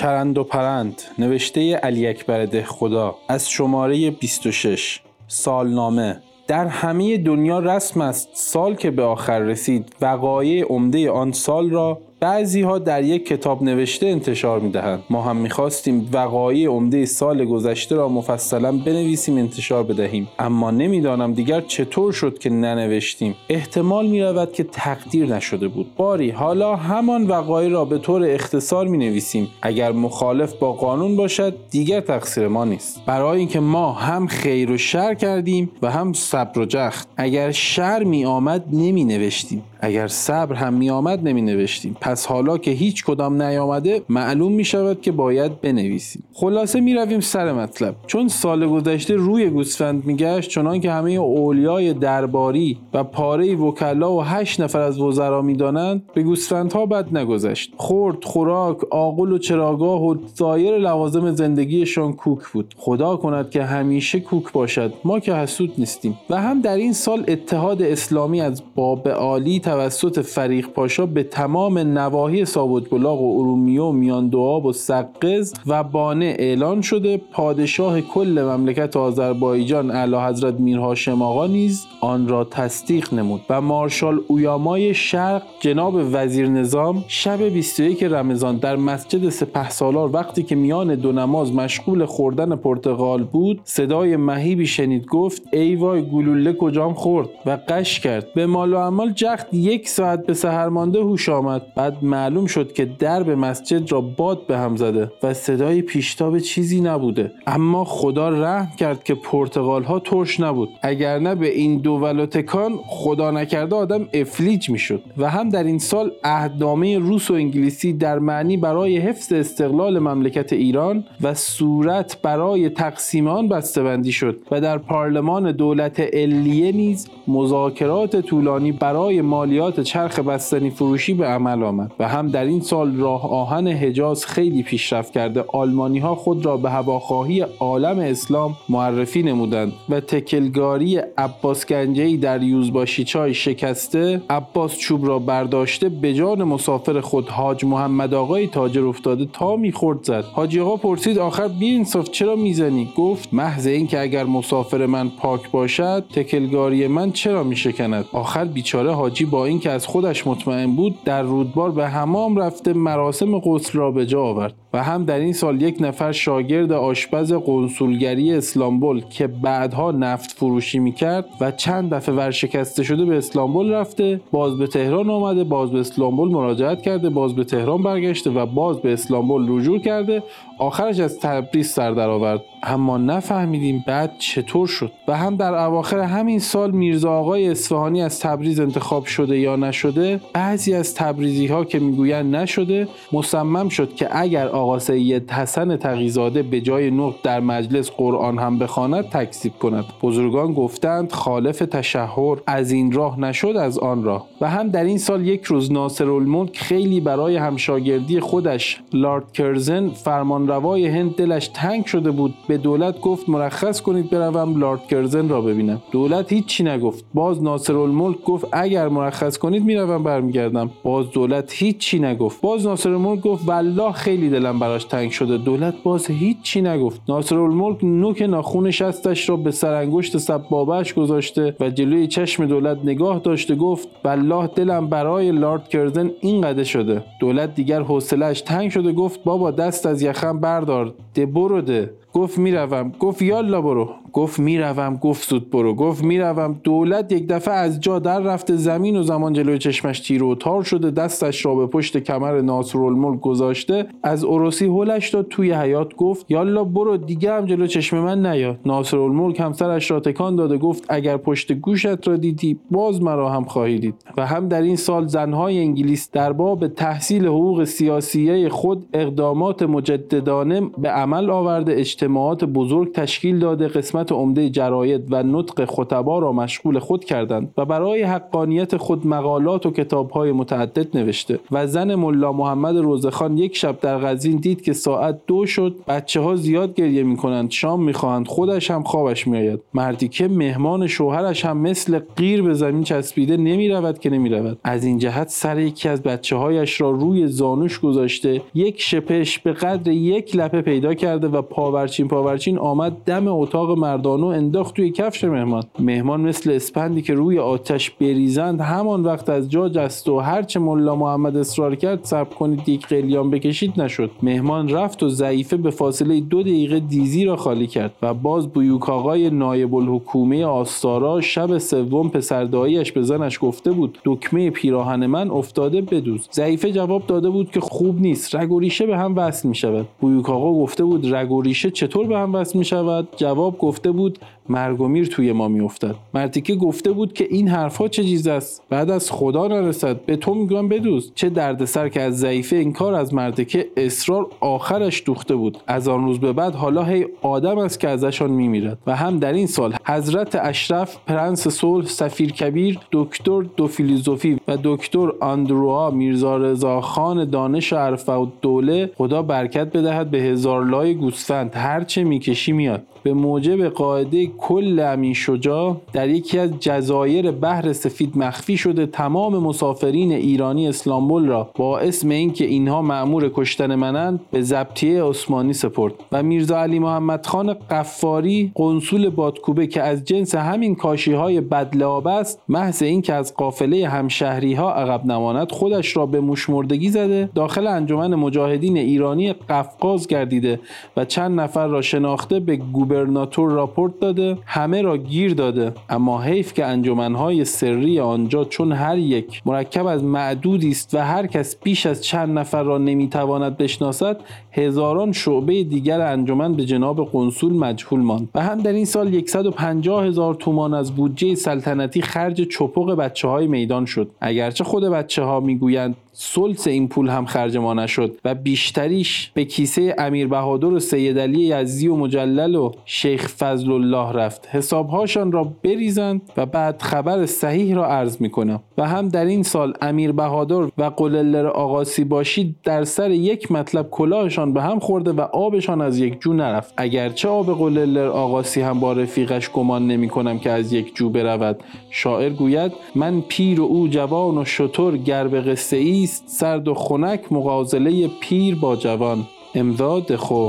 چرند و پرند. نوشته علی اکبر ده خدا. از شماره 26 سالنامه. در همه دنیا رسم است سال که به آخر رسید. وقایع عمده آن سال را بعضی ها در یک کتاب نوشته انتشار می دهند. ما هم می‌خواستیم وقایع عمده سال گذشته را مفصلا بنویسیم انتشار بدهیم. اما نمی‌دانم دیگر چطور شد که ننوشتیم. احتمال می رود که تقدیر نشده بود. باری حالا همان وقایع را به طور اختصار می نویسیم اگر مخالف با قانون باشد دیگر تقصیر ما نیست. برای اینکه ما هم خیر و شر کردیم و هم صبر و جخت. اگر شر می آمد نمی نوشتیم اگر صبر هم می آمد نمی نوشتیم پس حالا که هیچ کدام نیامده معلوم می شود که باید بنویسیم. خلاصه می رویم سر مطلب. چون سال گذشته روی گوسفند می گشت چنان که همه اولیای درباری و پاره وکلا و هشت نفر از وزرا می دانند به گوسفندها بد نگذشت. خورد خوراک آقل و چراگاه و سایر لوازم زندگیشان کوک بود. خدا کند که همیشه کوک باشد. ما که حسود نیستیم. و هم در این سال اتحاد اسلامی از باب عالی توسط فریق پاشا به تمام نواحی ثابت گلاغ و ارومیه و میان دواب و سقز و بانه اعلان شده. پادشاه کل مملکت آذربایجان اعلی حضرت میر هاشم آقا نیز آن را تصدیق نمود و مارشال اویامای شرق جناب وزیر نظام شب 21 رمضان در مسجد سپه سالار وقتی که میان دو نماز مشغول خوردن پرتغال بود صدای مهیبی شنید گفت ای وای گلوله کجام خورد و قش کرد. به مال و عمال جخت یک ساعت به سحر مانده هوش آمد. بعد معلوم شد که درب مسجد را باد به هم زده و صدای پیشتاب چیزی نبوده. اما خدا رحم کرد که پرتغال ها ترش نبود. اگر نه به این دو ولاتکان خدا نکرده آدم افلیج می‌شد. و هم در این سال عهدنامه روس و انگلیسی در معنی برای حفظ استقلال مملکت ایران و صورت برای تقسیم آن بسته‌بندی شد و در پارلمان دولت علیه نیز مذاکرات طولانی برای مالیات چرخ بستنی فروشی به عمل آمد و هم در این سال راه آهن حجاز خیلی پیشرفت کرده آلمانی ها خود را به هواخواهی عالم اسلام معرفی نمودند و تکلگاری عباس گنجهی در یوزباشیچای شکسته عباس چوب را برداشته به جان مسافر خود حاج محمد آقای تاجر افتاده تا می‌خورد زد. حاجی آقا پرسید آخر بی انصاف چرا می‌زنی؟ گفت محض اینکه اگر مسافر من پاک باشد تکلگاری من چرا میشکند؟ آخر بیچاره حاجی با اینکه از خودش مطمئن بود در رودبار به حمام رفته مراسم غسل را به جا آورد و هم در این سال یک نفر شاگرد آشپز قنسولگری اسلامبول که بعدها نفت فروشی می‌کرد و چند دفعه ورشکسته شده به اسلامبول رفته باز به تهران آمده باز به اسلامبول مراجعت کرده باز به تهران برگشته و باز به اسلامبول رجوع کرده آخرش از تبریز سر درآورد. اما نفهمیدیم بعد چطور شد. و هم در اواخر همین سال میرزا آقای اصفهانی از تبریز انتخاب شده یا نشده بعضی از تبریزی ها که می‌گویند نشده مصمم شد که اگر آقا سید حسن تقیزاده به جای نقط در مجلس قرآن هم بخواند تکذیب کند. بزرگان گفتند خالف تشهر از این راه نشد از آن راه. و هم در این سال یک روز ناصر الملک خیلی برای همشاگردی خودش لارد کرزن فرمانروای هند دلش تنگ شده بود به دولت گفت مرخص کنید بروم لارد کرزن را ببینم. دولت هیچی نگفت. باز ناصر الملک گفت اگر مرخص کنید می‌روم برمیگردم. باز دولت هیچی نگفت. باز ناصر الملک گفت والله خیلی دلم براش تنگ شده. دولت باز هیچی نگفت. ناصر الملک نوک ناخون شستش را به سرانگشت سبابهش گذاشته و جلوی چشم دولت نگاه داشته گفت والله دلم برای لارد کرزن این قده شده. دولت دیگر حوصلهش تنگ شده گفت بابا دست از یخم بردار. ده برو ده. گفت می‌روم. گفت یالا برو. گفت می‌روم. گفت زود برو. گفت می‌روم. دولت یک دفعه از جا در رفته زمین و زمان جلوی چشمش تیر و تار شده دستش را به پشت کمر ناصر الملک گذاشته. از عروسی هلش داد توی حیات گفت یالا برو دیگه هم جلو چشم من نیا. ناصر الملک هم سرش را تکان داده. گفت اگر پشت گوشت را دیدی باز مرا هم خواهی دید. و هم در این سال زنهای انگلیس در باب تحصیل حقوق سیاسیه خود اقدامات مجددانه به عمل آورده. اجتماعات بزرگ تشکیل داده قسمت عمده جراید و نطق خطبا را مشغول خود کردند و برای حقانیت خود مقالات و کتابهای متعدد نوشته. و زن ملا محمد روضه‌خوان یک شب در قزوین دید که ساعت دو شد. بچه ها زیاد گریه می‌کنند شام می‌خواهند خودش هم خوابش میآید. مردی که مهمان شوهرش هم مثل قیر به زمین چسبیده نمی‌رود که نمی‌رود. از این جهت سر یکی از بچه هایش را روی زانوش گذاشته یک شپش به قدر یک لپه پیدا کرده و پاورچین پاورچین آمد دم اتاق مردانو انداخت توی کفش مهمان. مهمان مثل اسپندی که روی آتش بریزند همان وقت از جا جست و هرچه ملا محمد اصرار کرد صبر کنید یک قلیان بکشید نشد. مهمان رفت و ضعیفه به فاصله دو دقیقه دیزی را خالی کرد و باز بویوک آقای نایب الحکومه آستارا شب سوم پسرداییش به زنش گفته بود دکمه پیراهن من افتاده بدوز. ضعیفه جواب داده بود که خوب نیست رگ و ریشه به هم وصل می شود بویوک آقا گفته بود رگ و ریشه چطور به هم وصل می شود جواب گفته بود مرگ و میر توی ما میافتد. مرتیکه گفته بود که این حرفها چه چیز است؟ بد از خدا نرسد. به تو میگم بدوز. چه دردسر که از ضعیفه این کار از مرتیکه اصرار آخرش دوخته بود. از آن روز به بعد حالا هی آدم است که ازشان میمیرد. و هم در این سال حضرت اشرف پرنس صلح سفیر کبیر docteur de philosophie و docteur en droit میرزا رضا خان دانش ارفع‌الدوله خدا برکت بدهد. به هزار لای گوسفند هرچه می‌کشی میاد. به موجب قاعده کل امین شجاع در یکی از جزایر بحر سفید مخفی شده تمام مسافرین ایرانی اسلامبول را با اسم اینکه اینها معمور کشتن منند به ضبطیه عثمانی سپرد و میرزا علی محمد خان قفاری قنصول بادکوبه که از جنس همین کاشی های بدلاب است محض اینکه از قافله همشهری ها عقب نماند خودش را به مشمردگی زده داخل انجمن مجاهدین ایرانی قفقاز گردیده و چند نفر را شناخته به گوبرناتور راپورت داده همه را گیر داده. اما حیف که انجمنهای سری آنجا چون هر یک مرکب از معدودی است و هر کس بیش از چند نفر را نمی‌تواند بشناسد هزاران شعبه دیگر انجمن به جناب قنصول مجهول ماند. و هم در این سال 150 هزار تومان از بودجه سلطنتی خرج چپق بچه های میدان شد. اگرچه خود بچه ها می‌گویند سلس این پول هم خرج ما نشد و بیشتریش به کیسه امیر بهادر و سید علی یزدی و مجلل و شیخ فضل الله رفت. حسابهاشان را بریزند و بعد خبر صحیح را عرض می‌کنم. و هم در این سال امیر بهادر و قللر آقاسی باشید در سر یک مطلب کلاهشان به هم خورده و آبشان از یک جو نرفت. اگرچه آب قللر آقاسی هم با رفیقش گمان نمی کنم که از یک جو برود. شاعر گوید من پیر و او جوان و شتر گربه قصه ایست سرد و خنک مغازله پیر با جوان. امضا خو